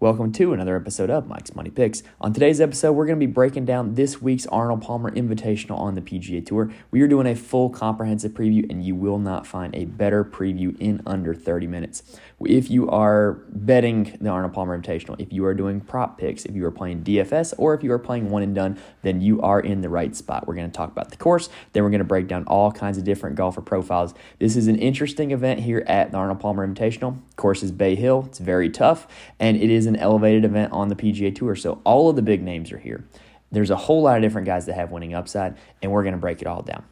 Welcome to another episode of Mike's Money Picks. On today's episode, we're going to be breaking down this week's Arnold Palmer Invitational on the PGA Tour. We are doing a full comprehensive preview, and you will not find a better preview in under 30 minutes. If you are betting the Arnold Palmer Invitational, if you are doing prop picks, if you are playing DFS, or if you are playing one and done, then you are in the right spot. We're going to talk about the course, then we're going to break down all kinds of different golfer profiles. This is an interesting event here at the Arnold Palmer Invitational. Course is Bay Hill, it's very tough, and it is an elevated event on the PGA Tour. So all of the big names are here. There's a whole lot of different guys that have winning upside, and we're going to break it all down.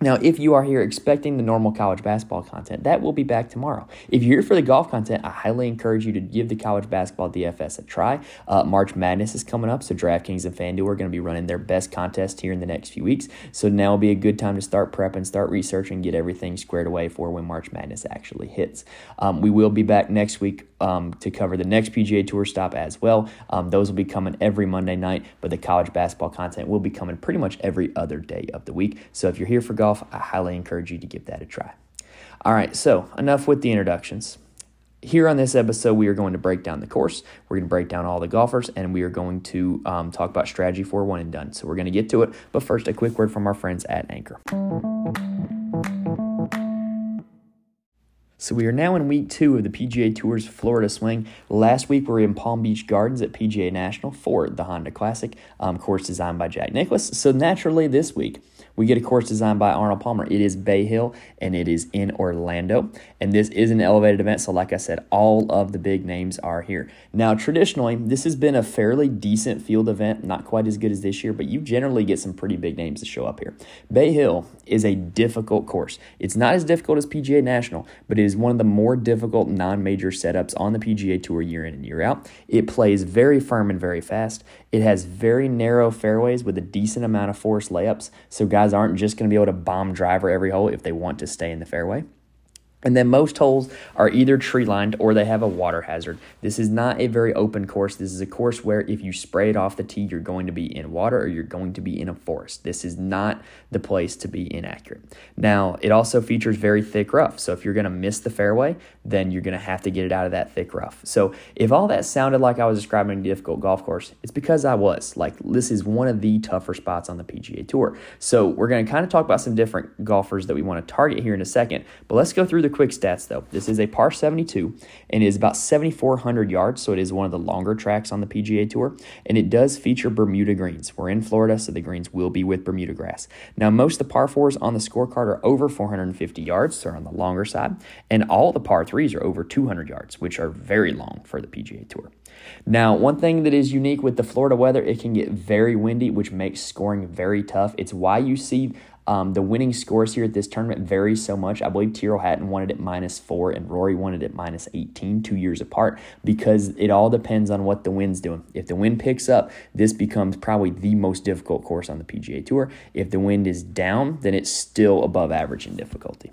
Now, if you are here expecting the normal college basketball content, that will be back tomorrow. If you're here for the golf content, I highly encourage you to give the college basketball DFS a try. Uh, March Madness is coming up, so DraftKings and FanDuel are going to be running their best contest here in the next few weeks. So now will be a good time to start prepping, start researching, get everything squared away for when March Madness actually hits. Um, we will be back next week um, to cover the next PGA Tour stop as well. Um, those will be coming every Monday night, but the college basketball content will be coming pretty much every other day of the week. So if you're here for golf, I highly encourage you to give that a try. All right, so enough with the introductions. Here on this episode, we are going to break down the course. We're going to break down all the golfers, and we are going to um, talk about strategy for one and done. So we're going to get to it. But first, a quick word from our friends at Anchor. So we are now in week two of the PGA Tour's Florida Swing. Last week we were in Palm Beach Gardens at PGA National for the Honda Classic, um, course designed by Jack Nicklaus. So naturally, this week we get a course designed by Arnold Palmer. It is Bay Hill and it is in Orlando. And this is an elevated event. So, like I said, all of the big names are here. Now, traditionally, this has been a fairly decent field event, not quite as good as this year, but you generally get some pretty big names to show up here. Bay Hill is a difficult course. It's not as difficult as PGA National, but it is one of the more difficult non major setups on the PGA Tour year in and year out. It plays very firm and very fast. It has very narrow fairways with a decent amount of forced layups. So, guys, guys aren't just going to be able to bomb driver every hole if they want to stay in the fairway. And then most holes are either tree lined or they have a water hazard. This is not a very open course. This is a course where if you spray it off the tee, you're going to be in water or you're going to be in a forest. This is not the place to be inaccurate. Now, it also features very thick rough. So if you're going to miss the fairway, then you're going to have to get it out of that thick rough. So if all that sounded like I was describing a difficult golf course, it's because I was. Like, this is one of the tougher spots on the PGA Tour. So we're going to kind of talk about some different golfers that we want to target here in a second. But let's go through the quick stats though. This is a par 72 and it is about 7,400 yards, so it is one of the longer tracks on the PGA Tour. And it does feature Bermuda greens. We're in Florida, so the greens will be with Bermuda grass. Now, most of the par fours on the scorecard are over 450 yards, so they're on the longer side, and all the par threes are over 200 yards, which are very long for the PGA Tour. Now, one thing that is unique with the Florida weather, it can get very windy, which makes scoring very tough. It's why you see um, the winning scores here at this tournament vary so much. I believe Tyrrell Hatton wanted it minus four and Rory wanted it minus 18, two years apart, because it all depends on what the wind's doing. If the wind picks up, this becomes probably the most difficult course on the PGA Tour. If the wind is down, then it's still above average in difficulty.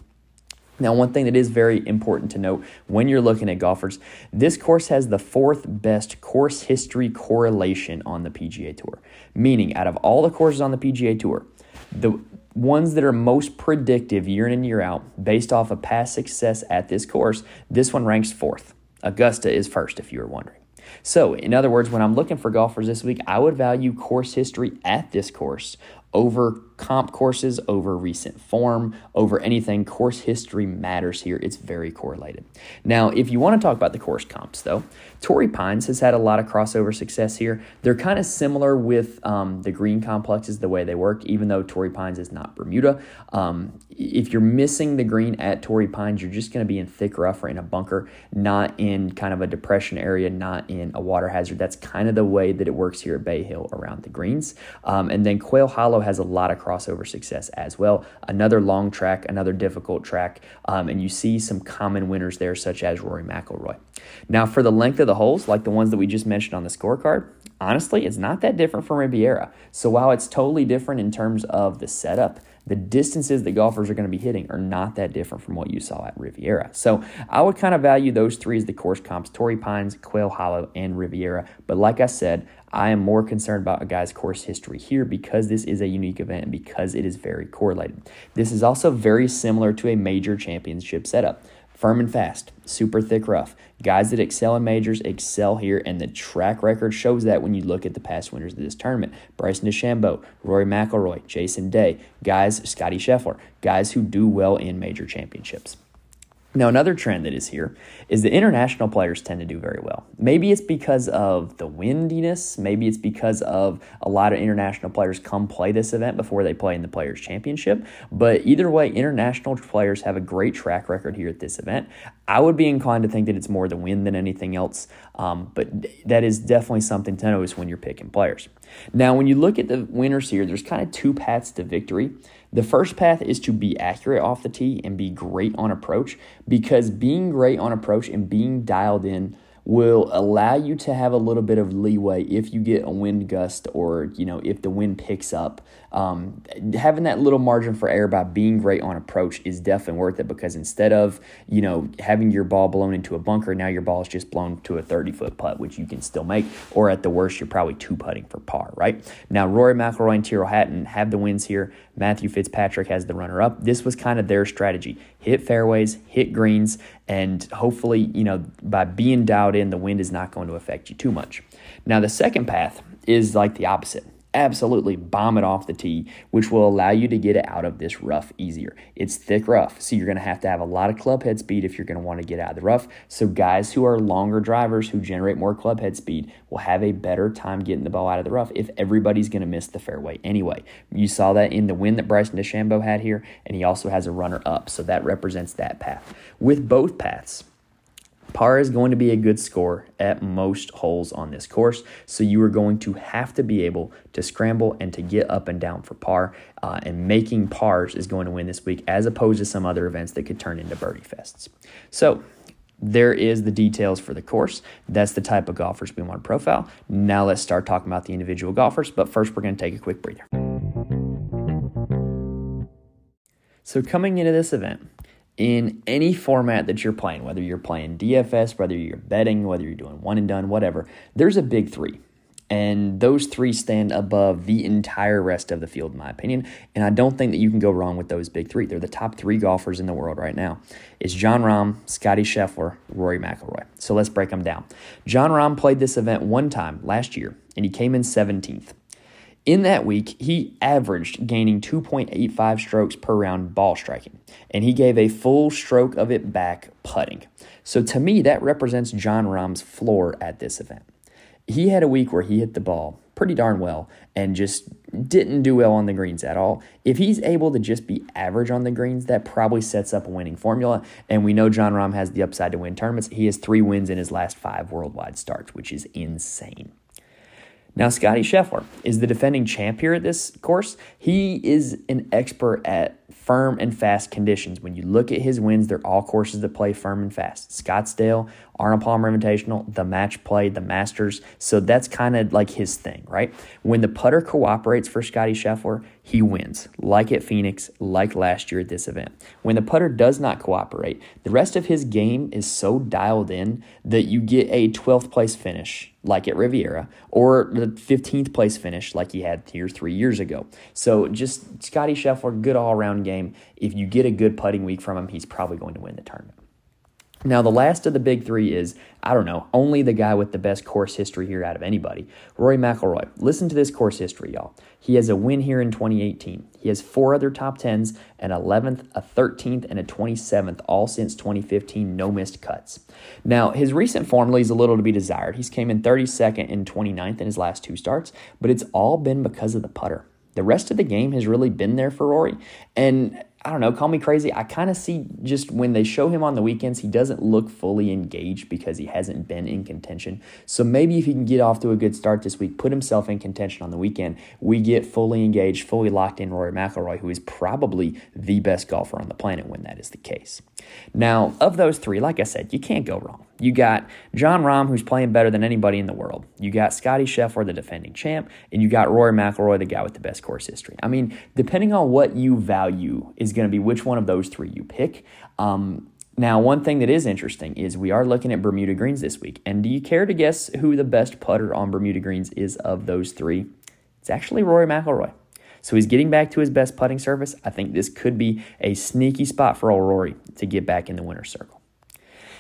Now, one thing that is very important to note when you're looking at golfers, this course has the fourth best course history correlation on the PGA Tour. Meaning, out of all the courses on the PGA Tour, the ones that are most predictive year in and year out based off of past success at this course, this one ranks fourth. Augusta is first, if you were wondering. So, in other words, when I'm looking for golfers this week, I would value course history at this course over comp courses, over recent form, over anything. Course history matters here. It's very correlated. Now, if you want to talk about the course comps, though, Torrey Pines has had a lot of crossover success here. They're kind of similar with um, the green complexes, the way they work, even though Torrey Pines is not Bermuda. Um, if you're missing the green at Torrey Pines, you're just going to be in thick rough or in a bunker, not in kind of a depression area, not in a water hazard. That's kind of the way that it works here at Bay Hill around the greens. Um, and then Quail Hollow has a lot of success as well. Another long track, another difficult track, um, and you see some common winners there, such as Rory McIlroy. Now, for the length of the holes, like the ones that we just mentioned on the scorecard, honestly, it's not that different from Riviera. So while it's totally different in terms of the setup, the distances that golfers are going to be hitting are not that different from what you saw at Riviera. So I would kind of value those three as the course comps Torrey Pines, Quail Hollow, and Riviera. But like I said, I am more concerned about a guy's course history here because this is a unique event and because it is very correlated. This is also very similar to a major championship setup. Firm and fast, super thick rough. Guys that excel in majors excel here, and the track record shows that when you look at the past winners of this tournament. Bryson DeChambeau, Rory McIlroy, Jason Day, guys, Scottie Scheffler, guys who do well in major championships. Now, another trend that is here is that international players tend to do very well. Maybe it's because of the windiness. Maybe it's because of a lot of international players come play this event before they play in the Players' Championship. But either way, international players have a great track record here at this event. I would be inclined to think that it's more the wind than anything else, um, but that is definitely something to notice when you're picking players. Now, when you look at the winners here, there's kind of two paths to victory. The first path is to be accurate off the tee and be great on approach because being great on approach and being dialed in will allow you to have a little bit of leeway if you get a wind gust or you know if the wind picks up um, having that little margin for error by being great on approach is definitely worth it because instead of you know having your ball blown into a bunker now your ball is just blown to a 30 foot putt which you can still make or at the worst you're probably two putting for par right now Rory McIlroy and Tyrrell Hatton have the wins here Matthew Fitzpatrick has the runner up this was kind of their strategy hit fairways hit greens and hopefully, you know, by being dialed in, the wind is not going to affect you too much. Now, the second path is like the opposite. Absolutely bomb it off the tee, which will allow you to get it out of this rough easier. It's thick rough, so you're going to have to have a lot of club head speed if you're going to want to get out of the rough. So, guys who are longer drivers who generate more club head speed will have a better time getting the ball out of the rough if everybody's going to miss the fairway anyway. You saw that in the win that Bryson DeChambeau had here, and he also has a runner up, so that represents that path. With both paths, Par is going to be a good score at most holes on this course, so you are going to have to be able to scramble and to get up and down for par. Uh, and making pars is going to win this week, as opposed to some other events that could turn into birdie fests. So there is the details for the course. That's the type of golfers we want to profile. Now let's start talking about the individual golfers. But first, we're going to take a quick breather. So coming into this event, in any format that you're playing, whether you're playing DFS, whether you're betting, whether you're doing one and done, whatever, there's a big three. And those three stand above the entire rest of the field, in my opinion. And I don't think that you can go wrong with those big three. They're the top three golfers in the world right now. It's Jon Rahm, Scottie Scheffler, Rory McIlroy. So let's break them down. Jon Rahm played this event one time last year, and he came in 17th. In that week, he averaged gaining 2.85 strokes per round ball striking, and he gave a full stroke of it back putting. So to me, that represents Jon Rahm's floor at this event. He had a week where he hit the ball pretty darn well and just didn't do well on the greens at all. If he's able to just be average on the greens, that probably sets up a winning formula. And we know Jon Rahm has the upside to win tournaments. He has three wins in his last five worldwide starts, which is insane. Now, Scottie Scheffler is the defending champ here at this course. He is an expert at firm and fast conditions. When you look at his wins, they're all courses that play firm and fast. Scottsdale, Arnold Palmer Invitational, the match play, the Masters. So that's kind of like his thing, right? When the putter cooperates for Scottie Scheffler, he wins, like at Phoenix, like last year at this event. When the putter does not cooperate, the rest of his game is so dialed in that you get a 12th place finish, like at Riviera, or the 15th place finish, like he had here three years ago. So just Scottie Scheffler, good all around game. If you get a good putting week from him, he's probably going to win the tournament. Now, the last of the big three is, I don't know, only the guy with the best course history here out of anybody, Rory McIlroy. Listen to this course history, y'all. He has a win here in 2018. He has four other top 10s, an 11th, a 13th, and a 27th, all since 2015, no missed cuts. Now, his recent form leaves a little to be desired. He's came in 32nd and 29th in his last two starts, but it's all been because of the putter. The rest of the game has really been there for Rory. And I don't know, call me crazy. I kind of see just when they show him on the weekends, he doesn't look fully engaged because he hasn't been in contention. So maybe if he can get off to a good start this week, put himself in contention on the weekend, we get fully engaged, fully locked in Rory McIlroy, who is probably the best golfer on the planet when that is the case. Now, of those three, like I said, you can't go wrong. You got Jon Rahm, who's playing better than anybody in the world. You got Scottie Scheffler, the defending champ, and you got Rory McIlroy, the guy with the best course history. I mean, depending on what you value, is going to be which one of those three you pick. Um, now, one thing that is interesting is we are looking at Bermuda Greens this week. And do you care to guess who the best putter on Bermuda Greens is of those three? It's actually Rory McIlroy. So he's getting back to his best putting surface. I think this could be a sneaky spot for old Rory to get back in the winner's circle.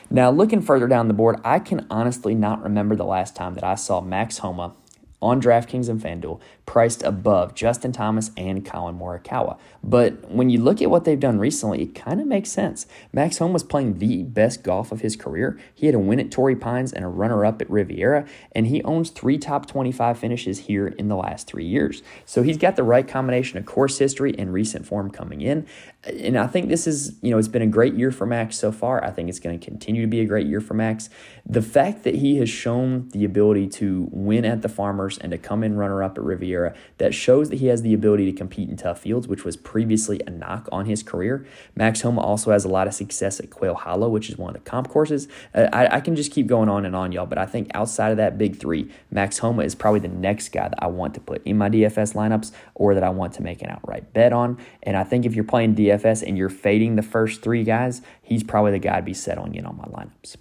Now, looking further down the board, I can honestly not remember the last time that I saw Max Homa on DraftKings and FanDuel priced above Justin Thomas and Collin Morikawa. But when you look at what they've done recently, it kind of makes sense. Max Homa was playing the best golf of his career. He had a win at Torrey Pines and a runner up at Riviera, and he owns three top 25 finishes here in the last three years. So he's got the right combination of course history and recent form coming in. And I think this is, you know, it's been a great year for Max so far. I think it's going to continue to be a great year for Max. The fact that he has shown the ability to win at the Farmers and to come in runner up at Riviera, that shows that he has the ability to compete in tough fields, which was previously a knock on his career. Max Homa also has a lot of success at Quail Hollow, which is one of the comp courses. Uh, I, I can just keep going on and on, y'all, but I think outside of that big three, Max Homa is probably the next guy that I want to put in my DFS lineups or that I want to make an outright bet on. And I think if you're playing DFS and you're fading the first three guys, he's probably the guy to be settling in on my lineups.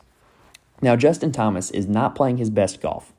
Now, Justin Thomas is not playing his best golf.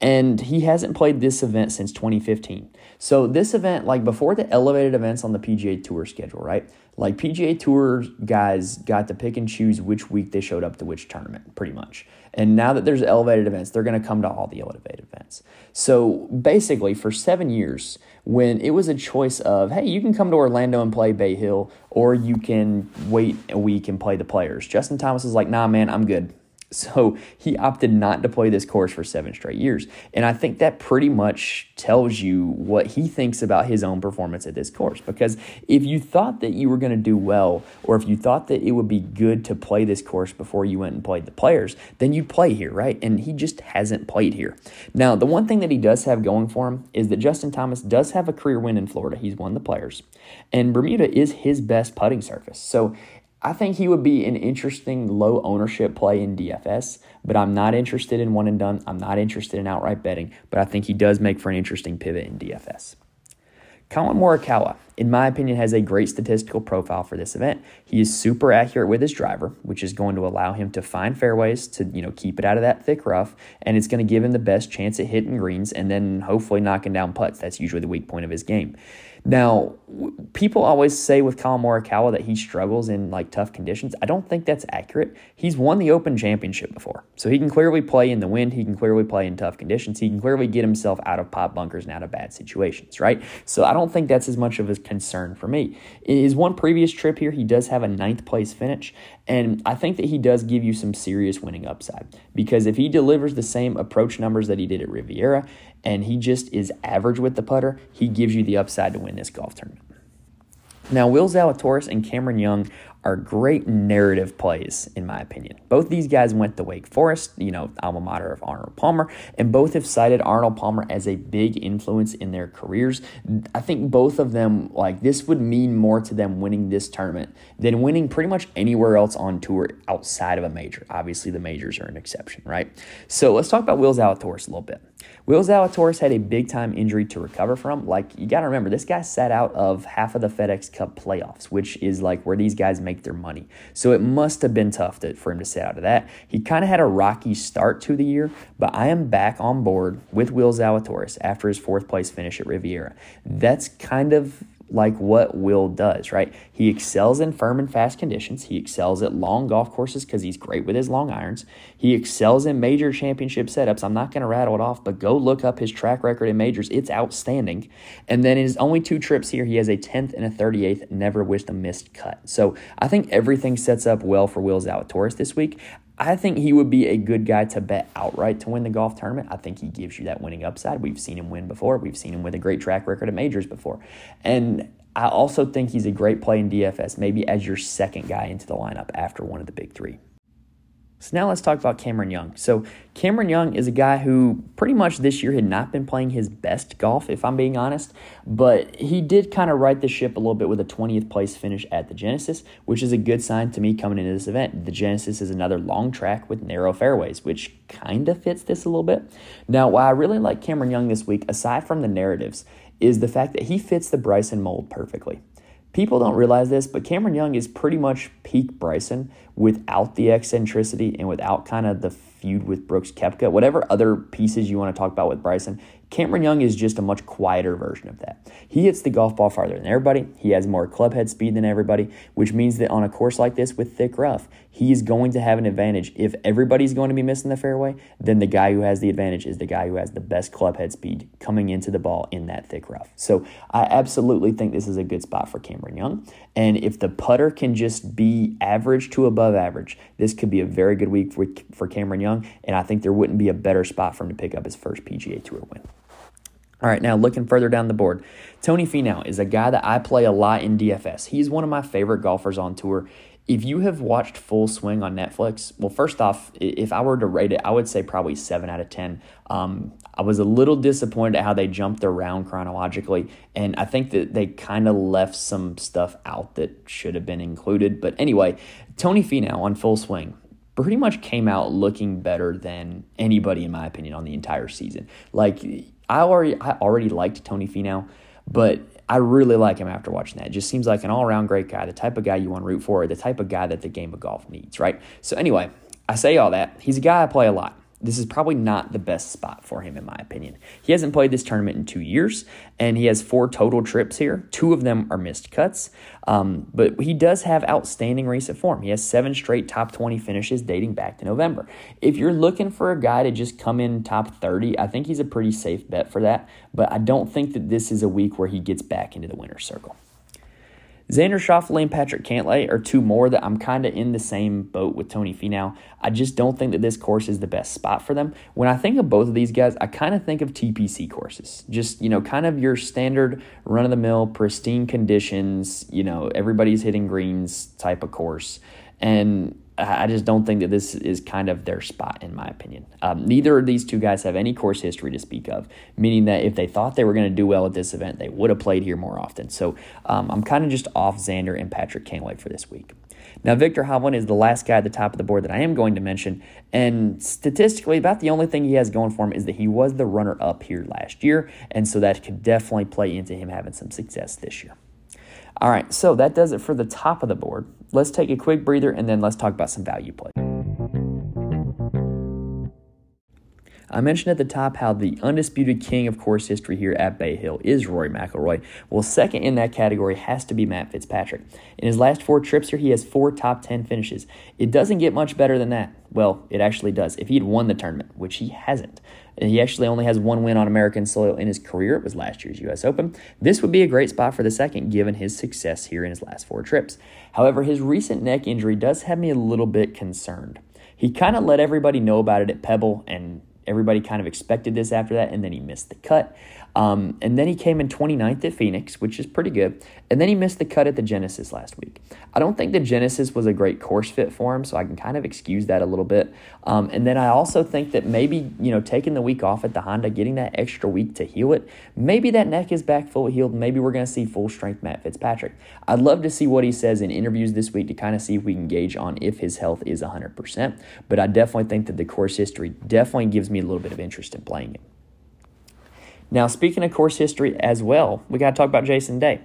And he hasn't played this event since 2015. So, this event, like before the elevated events on the PGA Tour schedule, right? Like PGA Tour guys got to pick and choose which week they showed up to which tournament, pretty much. And now that there's elevated events, they're going to come to all the elevated events. So, basically, for seven years, when it was a choice of, hey, you can come to Orlando and play Bay Hill, or you can wait a week and play the players, Justin Thomas is like, nah, man, I'm good. So he opted not to play this course for seven straight years. And I think that pretty much tells you what he thinks about his own performance at this course. Because if you thought that you were going to do well, or if you thought that it would be good to play this course before you went and played the players, then you'd play here, right? And he just hasn't played here. Now, the one thing that he does have going for him is that Justin Thomas does have a career win in Florida. He's won the players. And Bermuda is his best putting surface. So I think he would be an interesting low ownership play in DFS, but I'm not interested in one and done. I'm not interested in outright betting, but I think he does make for an interesting pivot in DFS. Collin Morikawa, in my opinion, has a great statistical profile for this event. He is super accurate with his driver, which is going to allow him to find fairways to you know keep it out of that thick rough, and it's going to give him the best chance at hitting greens and then hopefully knocking down putts. That's usually the weak point of his game. Now, people always say with Collin Morikawa that he struggles in like tough conditions. I don't think that's accurate. He's won the Open Championship before, so he can clearly play in the wind. He can clearly play in tough conditions. He can clearly get himself out of pot bunkers and out of bad situations, right? So I don't think that's as much of a concern for me. In his one previous trip here, he does have a ninth place finish, and I think that he does give you some serious winning upside because if he delivers the same approach numbers that he did at Riviera and he just is average with the putter, he gives you the upside to win this golf tournament. Now, Will Zalatoris and Cameron Young are great narrative plays, in my opinion. Both these guys went to Wake Forest, you know, alma mater of Arnold Palmer, and both have cited Arnold Palmer as a big influence in their careers. I think both of them, like, this would mean more to them winning this tournament than winning pretty much anywhere else on tour outside of a major. Obviously, the majors are an exception, right? So let's talk about Will Zalatoris a little bit. Will Zalatoris had a big time injury to recover from. Like, you got to remember, this guy sat out of half of the FedEx Cup playoffs, which is like where these guys make their money. So it must have been tough to, for him to sit out of that. He kind of had a rocky start to the year, but I am back on board with Will Zalatoris after his fourth place finish at Riviera. That's kind of like what Will does, right? He excels in firm and fast conditions. He excels at long golf courses because he's great with his long irons. He excels in major championship setups. I'm not going to rattle it off, but go look up his track record in majors. It's outstanding. And then in his only two trips here, he has a 10th and a 38th, never wished a missed cut. So I think everything sets up well for Will's out Will Zalatoris this week. I think he would be a good guy to bet outright to win the golf tournament. I think he gives you that winning upside. We've seen him win before. We've seen him with a great track record at majors before. And I also think he's a great play in DFS, maybe as your second guy into the lineup after one of the big three. So now let's talk about Cameron Young. So Cameron Young is a guy who pretty much this year had not been playing his best golf, if I'm being honest, but he did kind of right the ship a little bit with a 20th place finish at the Genesis, which is a good sign to me coming into this event. The Genesis is another long track with narrow fairways, which kind of fits this a little bit. Now, why I really like Cameron Young this week, aside from the narratives, is the fact that he fits the Bryson mold perfectly. People don't realize this, but Cameron Young is pretty much peak Bryson without the eccentricity and without kind of the feud with Brooks Koepka. Whatever other pieces you want to talk about with Bryson, Cameron Young is just a much quieter version of that. He hits the golf ball farther than everybody. He has more club head speed than everybody, which means that on a course like this with thick rough, he is going to have an advantage. If everybody's going to be missing the fairway, then the guy who has the advantage is the guy who has the best club head speed coming into the ball in that thick rough. So I absolutely think this is a good spot for Cameron Young. And if the putter can just be average to above average, this could be a very good week for, for Cameron Young. And I think there wouldn't be a better spot for him to pick up his first PGA Tour win. All right, now looking further down the board, Tony Finau is a guy that I play a lot in DFS. He's one of my favorite golfers on tour. If you have watched Full Swing on Netflix, well, first off, if I were to rate it, I would say probably 7 out of 10. Um, I was a little disappointed at how they jumped around chronologically, and I think that they kind of left some stuff out that should have been included. But anyway, Tony Finau on Full Swing pretty much came out looking better than anybody, in my opinion, on the entire season. Like, I already I already liked Tony Finau, but I really like him after watching that. Just seems like an all around great guy, the type of guy you want to root for, the type of guy that the game of golf needs, right? So anyway, I say all that. He's a guy I play a lot this is probably not the best spot for him, in my opinion. He hasn't played this tournament in two years, and he has four total trips here. Two of them are missed cuts, um, but he does have outstanding recent form. He has seven straight top 20 finishes dating back to November. If you're looking for a guy to just come in top 30, I think he's a pretty safe bet for that, but I don't think that this is a week where he gets back into the winner's circle. Xander Schauffele and Patrick Cantlay are two more that I'm kind of in the same boat with Tony Finau. I just don't think that this course is the best spot for them. When I think of both of these guys, I kind of think of TPC courses. Just, you know, kind of your standard run of the mill, pristine conditions, you know, everybody's hitting greens type of course. And I just don't think that this is kind of their spot, in my opinion. Um, neither of these two guys have any course history to speak of, meaning that if they thought they were going to do well at this event, they would have played here more often. So um, I'm kind of just off Xander and Patrick Cantlay for this week. Now, Viktor Hovland is the last guy at the top of the board that I am going to mention. And statistically, about the only thing he has going for him is that he was the runner up here last year. And so that could definitely play into him having some success this year. All right, so that does it for the top of the board. Let's take a quick breather and then let's talk about some value play. I mentioned at the top how the undisputed king of course history here at Bay Hill is Rory McIlroy. Well, second in that category has to be Matt Fitzpatrick. In his last four trips here, he has four top 10 finishes. It doesn't get much better than that. Well, it actually does. If he had won the tournament, which he hasn't, he actually only has one win on American soil in his career. It was last year's U.S. Open. This would be a great spot for the second, given his success here in his last four trips. However, his recent neck injury does have me a little bit concerned. He kind of let everybody know about it at Pebble, and everybody kind of expected this after that, and then he missed the cut. Um, and then he came in 29th at Phoenix, which is pretty good. And then he missed the cut at the Genesis last week. I don't think the Genesis was a great course fit for him, so I can kind of excuse that a little bit. Um, and then I also think that maybe, you know, taking the week off at the Honda, getting that extra week to heal it, maybe that neck is back fully healed. Maybe we're going to see full strength Matt Fitzpatrick. I'd love to see what he says in interviews this week to kind of see if we can gauge on if his health is 100%. But I definitely think that the course history definitely gives me a little bit of interest in playing him. Now, speaking of course history as well, we got to talk about Jason Day.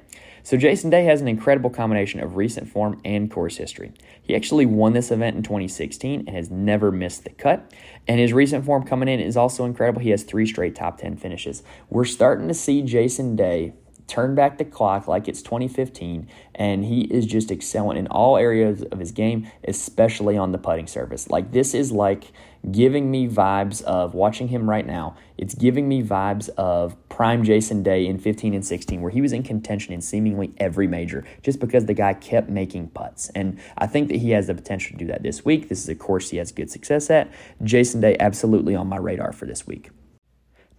So, Jason Day has an incredible combination of recent form and course history. He actually won this event in 2016 and has never missed the cut. And his recent form coming in is also incredible. He has three straight top 10 finishes. We're starting to see Jason Day turn back the clock like it's 2015, and he is just excelling in all areas of his game, especially on the putting surface. Like, this is like giving me vibes of watching him right now. It's giving me vibes of prime Jason Day in 15 and 16, where he was in contention in seemingly every major just because the guy kept making putts. And I think that he has the potential to do that this week. This is a course he has good success at. Jason Day, absolutely on my radar for this week.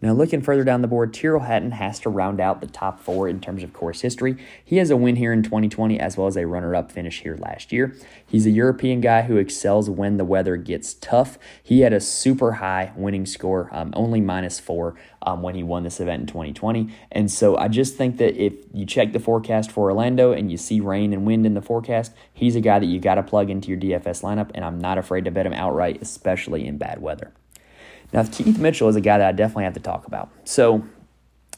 Now, looking further down the board, Tyrrell Hatton has to round out the top four in terms of course history. He has a win here in 2020 as well as a runner up finish here last year. He's a European guy who excels when the weather gets tough. He had a super high winning score, um, only minus four um, when he won this event in 2020. And so I just think that if you check the forecast for Orlando and you see rain and wind in the forecast, he's a guy that you got to plug into your DFS lineup, and I'm not afraid to bet him outright, especially in bad weather. Now, Keith Mitchell is a guy that I definitely have to talk about. So,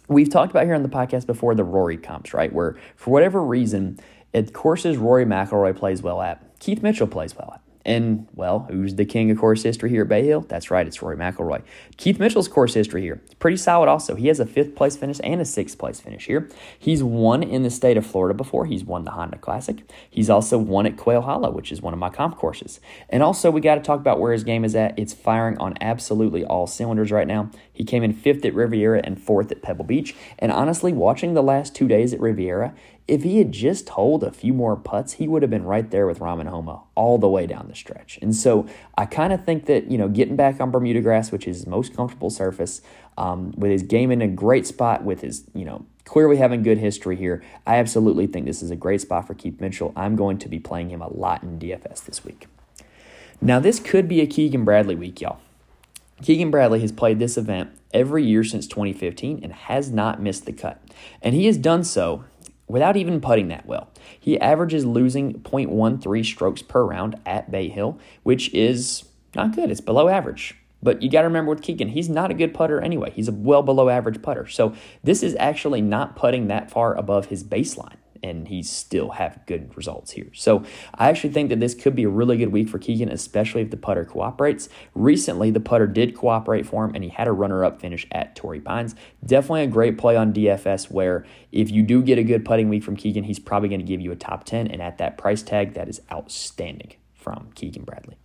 we've talked about here on the podcast before the Rory comps, right? Where for whatever reason, at courses Rory McIlroy plays well at, Keith Mitchell plays well at. And, well, who's the king of course history here at Bay Hill? That's right, it's Rory McIlroy. Keith Mitchell's course history here, it's pretty solid also. He has a fifth place finish and a sixth place finish here. He's won in the state of Florida before. He's won the Honda Classic. He's also won at Quail Hollow, which is one of my comp courses. And also, we got to talk about where his game is at. It's firing on absolutely all cylinders right now. He came in fifth at Riviera and fourth at Pebble Beach. And honestly, watching the last two days at Riviera, if he had just hold a few more putts, he would have been right there with Rahm and Homa all the way down the stretch. And so I kind of think that, you know, getting back on Bermuda grass, which is his most comfortable surface, um, with his game in a great spot, with his, you know, clearly having good history here, I absolutely think this is a great spot for Keith Mitchell. I'm going to be playing him a lot in DFS this week. Now, this could be a Keegan Bradley week, y'all. Keegan Bradley has played this event every year since 2015 and has not missed the cut. And he has done so without even putting that well. He averages losing 0.13 strokes per round at Bay Hill, which is not good. It's below average. But you got to remember with Keegan, he's not a good putter anyway. He's a well below average putter. So this is actually not putting that far above his baseline and he still have good results here. So I actually think that this could be a really good week for Keegan, especially if the putter cooperates. Recently, the putter did cooperate for him, and he had a runner-up finish at Torrey Pines. Definitely a great play on DFS where if you do get a good putting week from Keegan, he's probably going to give you a top 10, and at that price tag, that is outstanding from Keegan Bradley.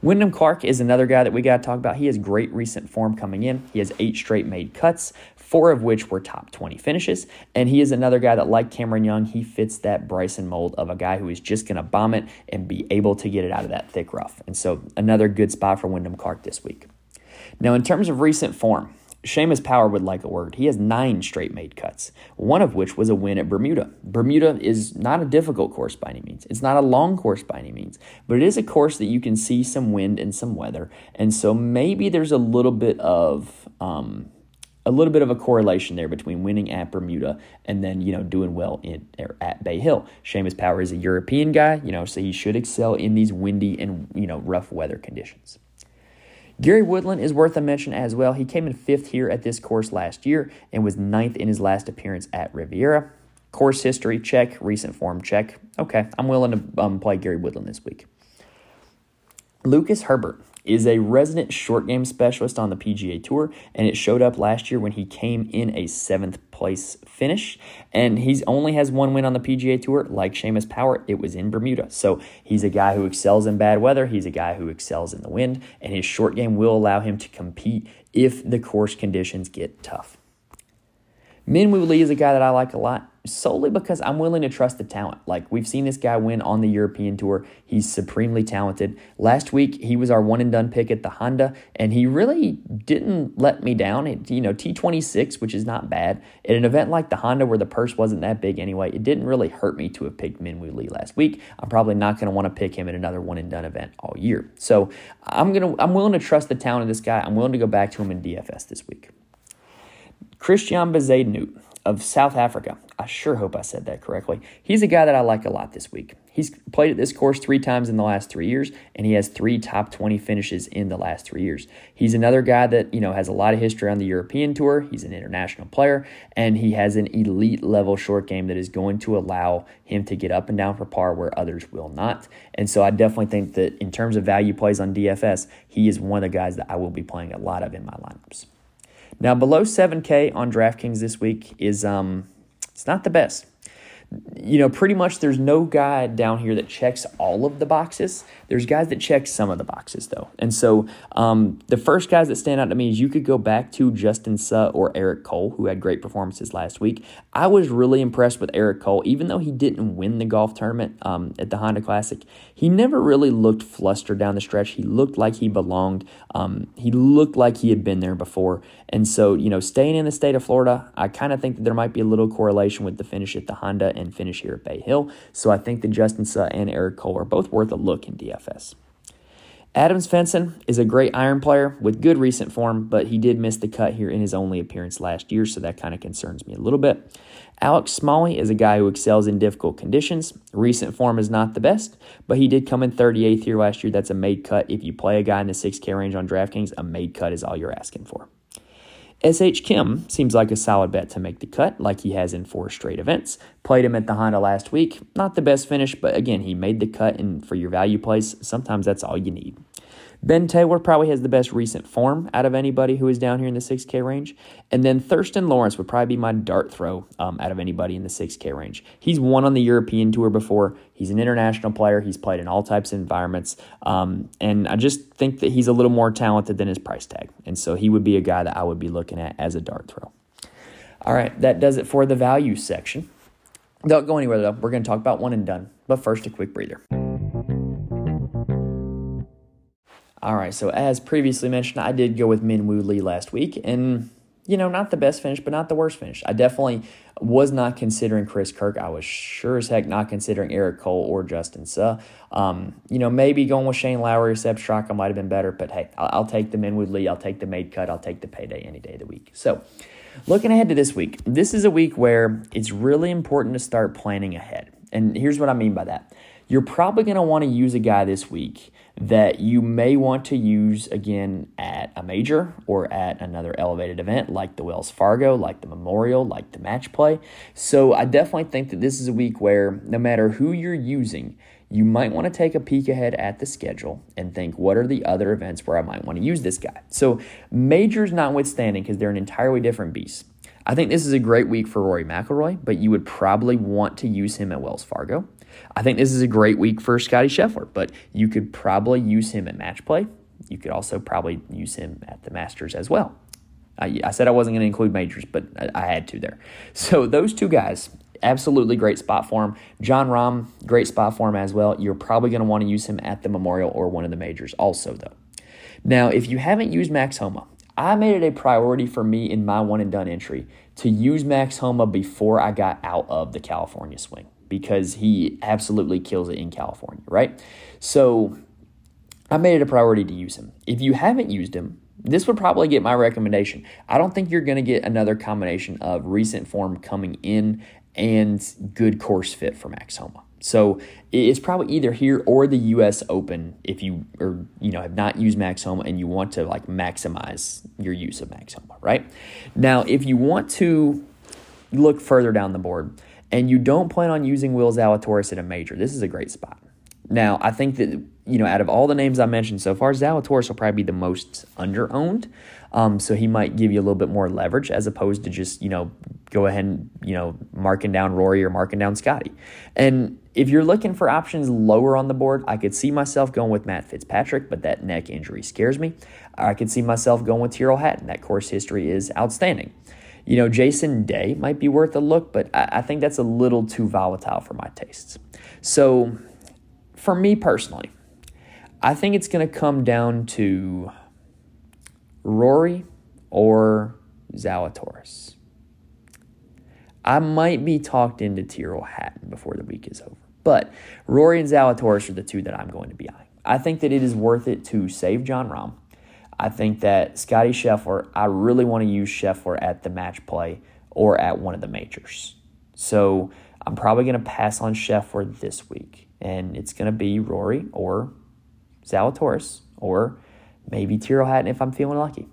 Wyndham Clark is another guy that we got to talk about. He has great recent form coming in. He has eight straight made cuts, four of which were top 20 finishes. And he is another guy that, like Cameron Young, he fits that Bryson mold of a guy who is just going to bomb it and be able to get it out of that thick rough. And so, another good spot for Wyndham Clark this week. Now, in terms of recent form, Seamus Power would like a word. He has nine straight made cuts, one of which was a win at Bermuda. Bermuda is not a difficult course by any means. It's not a long course by any means, but it is a course that you can see some wind and some weather. And so maybe there's a little bit of um, a little bit of a correlation there between winning at Bermuda and then you know doing well in at Bay Hill. Seamus Power is a European guy, you know, so he should excel in these windy and you know rough weather conditions. Gary Woodland is worth a mention as well. He came in fifth here at this course last year and was ninth in his last appearance at Riviera. Course history, check. Recent form, check. Okay, I'm willing to um, play Gary Woodland this week. Lucas Herbert is a resident short game specialist on the PGA Tour, and it showed up last year when he came in a seventh place finish. And he's only has one win on the PGA Tour, like Seamus Power. It was in Bermuda. So he's a guy who excels in bad weather. He's a guy who excels in the wind, and his short game will allow him to compete if the course conditions get tough. Min Woo Lee is a guy that I like a lot solely because I'm willing to trust the talent. Like we've seen this guy win on the European Tour. He's supremely talented. Last week he was our one and done pick at the Honda, and he really didn't let me down. It, you know, T26, which is not bad. At an event like the Honda where the purse wasn't that big anyway, it didn't really hurt me to have picked Minwoo Lee last week. I'm probably not going to want to pick him at another one and done event all year. So I'm gonna I'm willing to trust the talent of this guy. I'm willing to go back to him in DFS this week. Christian Christiaan Bezuidenhout of South Africa. I sure hope I said that correctly. He's a guy that I like a lot this week. He's played at this course three times in the last three years, and he has three top 20 finishes in the last three years. He's another guy that, you know, has a lot of history on the European tour. He's an international player, and he has an elite level short game that is going to allow him to get up and down for par where others will not. And so I definitely think that in terms of value plays on DFS, he is one of the guys that I will be playing a lot of in my lineups. Now, below 7K on DraftKings this week is um, it's not the best you know, pretty much there's no guy down here that checks all of the boxes. There's guys that check some of the boxes, though. And so um, the first guys that stand out to me is you could go back to Justin Suh or Eric Cole, who had great performances last week. I was really impressed with Eric Cole, even though he didn't win the golf tournament um, at the Honda Classic. He never really looked flustered down the stretch. He looked like he belonged. Um, he looked like he had been there before. And so, you know, staying in the state of Florida, I kind of think that there might be a little correlation with the finish at the Honda and finish here at Bay Hill. So I think that Justin Suh and Eric Cole are both worth a look in DFS. Adam Svensson is a great iron player with good recent form, but he did miss the cut here in his only appearance last year, so that kind of concerns me a little bit. Alex Smalley is a guy who excels in difficult conditions. Recent form is not the best, but he did come in 38th here last year. That's a made cut. If you play a guy in the 6K range on DraftKings, a made cut is all you're asking for. SH Kim seems like a solid bet to make the cut, like he has in four straight events. Played him at the Honda last week. Not the best finish, but again, he made the cut, and for your value plays, sometimes that's all you need. Ben Taylor probably has the best recent form out of anybody who is down here in the 6K range. And then Thriston Lawrence would probably be my dart throw um, out of anybody in the 6K range. He's won on the European Tour before. He's an international player. He's played in all types of environments. Um, and I just think that he's a little more talented than his price tag. And so he would be a guy that I would be looking at as a dart throw. All right, that does it for the value section. Don't go anywhere though. We're going to talk about one and done. But first, a quick breather. All right, so as previously mentioned, I did go with Min Woo Lee last week, and you know, not the best finish, but not the worst finish. I definitely was not considering Chris Kirk. I was sure as heck not considering Eric Cole or Justin Suh. Um, you know, maybe going with Shane Lowry or Sepp Straka might have been better, but hey, I'll, I'll take the Min Woo Lee. I'll take the made cut. I'll take the payday any day of the week. So, looking ahead to this week, this is a week where it's really important to start planning ahead. And here's what I mean by that. You're probably going to want to use a guy this week that you may want to use again at a major or at another elevated event like the Wells Fargo, like the Memorial, like the match play. So I definitely think that this is a week where no matter who you're using, you might want to take a peek ahead at the schedule and think what are the other events where I might want to use this guy. So majors notwithstanding, because they're an entirely different beast. I think this is a great week for Rory McIlroy, but you would probably want to use him at Wells Fargo. I think this is a great week for Scottie Scheffler, but you could probably use him at match play. You could also probably use him at the Masters as well. I, I said I wasn't going to include majors, but I, I had to there. So those two guys, absolutely great spot for him. Jon Rahm, great spot for him as well. You're probably going to want to use him at the Memorial or one of the majors also, though. Now, if you haven't used Max Homa, I made it a priority for me in my one and done entry to use Max Homa before I got out of the California swing because he absolutely kills it in California, right? So I made it a priority to use him. If you haven't used him, this would probably get my recommendation. I don't think you're going to get another combination of recent form coming in and good course fit for Max Homa. So it's probably either here or the U.S. Open if you or you know have not used Max Homa and you want to like maximize your use of Max Homa, right? Now, if you want to look further down the board, and you don't plan on using Will Zalatoris at a major, this is a great spot. Now, I think that, you know, out of all the names I mentioned so far, Zalatoris will probably be the most under-owned. Um, so he might give you a little bit more leverage as opposed to just, you know, go ahead and, you know, marking down Rory or marking down Scottie. And if you're looking for options lower on the board, I could see myself going with Matt Fitzpatrick, but that neck injury scares me. I could see myself going with Tyrrell Hatton. That course history is outstanding. You know, Jason Day might be worth a look, but I, I think that's a little too volatile for my tastes. So, for me personally, I think it's going to come down to Rory or Zalatoris. I might be talked into Tyrrell Hatton before the week is over. But Rory and Zalatoris are the two that I'm going to be eyeing. I think that it is worth it to save Jon Rahm I think that Scottie Scheffler, I really want to use Scheffler at the match play or at one of the majors. So I'm probably going to pass on Scheffler this week. And it's going to be Rory or Zalatoris or maybe Tyrrell Hatton if I'm feeling lucky.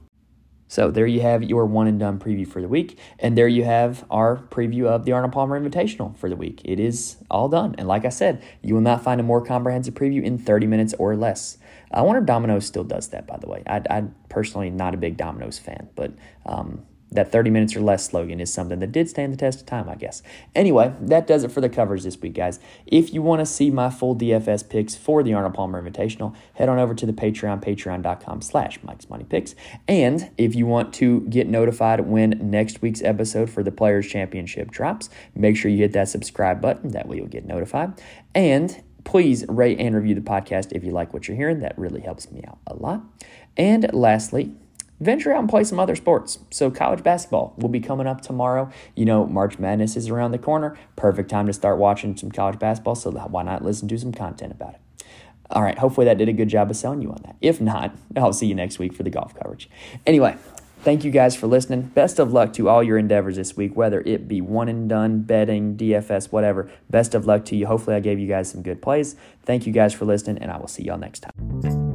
So there you have your one and done preview for the week. And there you have our preview of the Arnold Palmer Invitational for the week. It is all done. And like I said, you will not find a more comprehensive preview in 30 minutes or less. I wonder if Domino's still does that, by the way. I, I personally not a big Domino's fan, but um, that 30 minutes or less slogan is something that did stand the test of time, I guess. Anyway, that does it for the covers this week, guys. If you want to see my full DFS picks for the Arnold Palmer Invitational, head on over to the Patreon, patreon.com slash Mike's Money Picks. And if you want to get notified when next week's episode for the Players Championship drops, make sure you hit that subscribe button. That way you'll get notified. And please rate and review the podcast if you like what you're hearing. That really helps me out a lot. And lastly, venture out and play some other sports. So, college basketball will be coming up tomorrow. You know, March Madness is around the corner. Perfect time to start watching some college basketball. So, why not listen to some content about it? All right, hopefully that did a good job of selling you on that. If not, I'll see you next week for the golf coverage. Anyway, Thank you guys for listening. Best of luck to all your endeavors this week, whether it be one and done, betting, DFS, whatever. Best of luck to you. Hopefully, I gave you guys some good plays. Thank you guys for listening, and I will see y'all next time.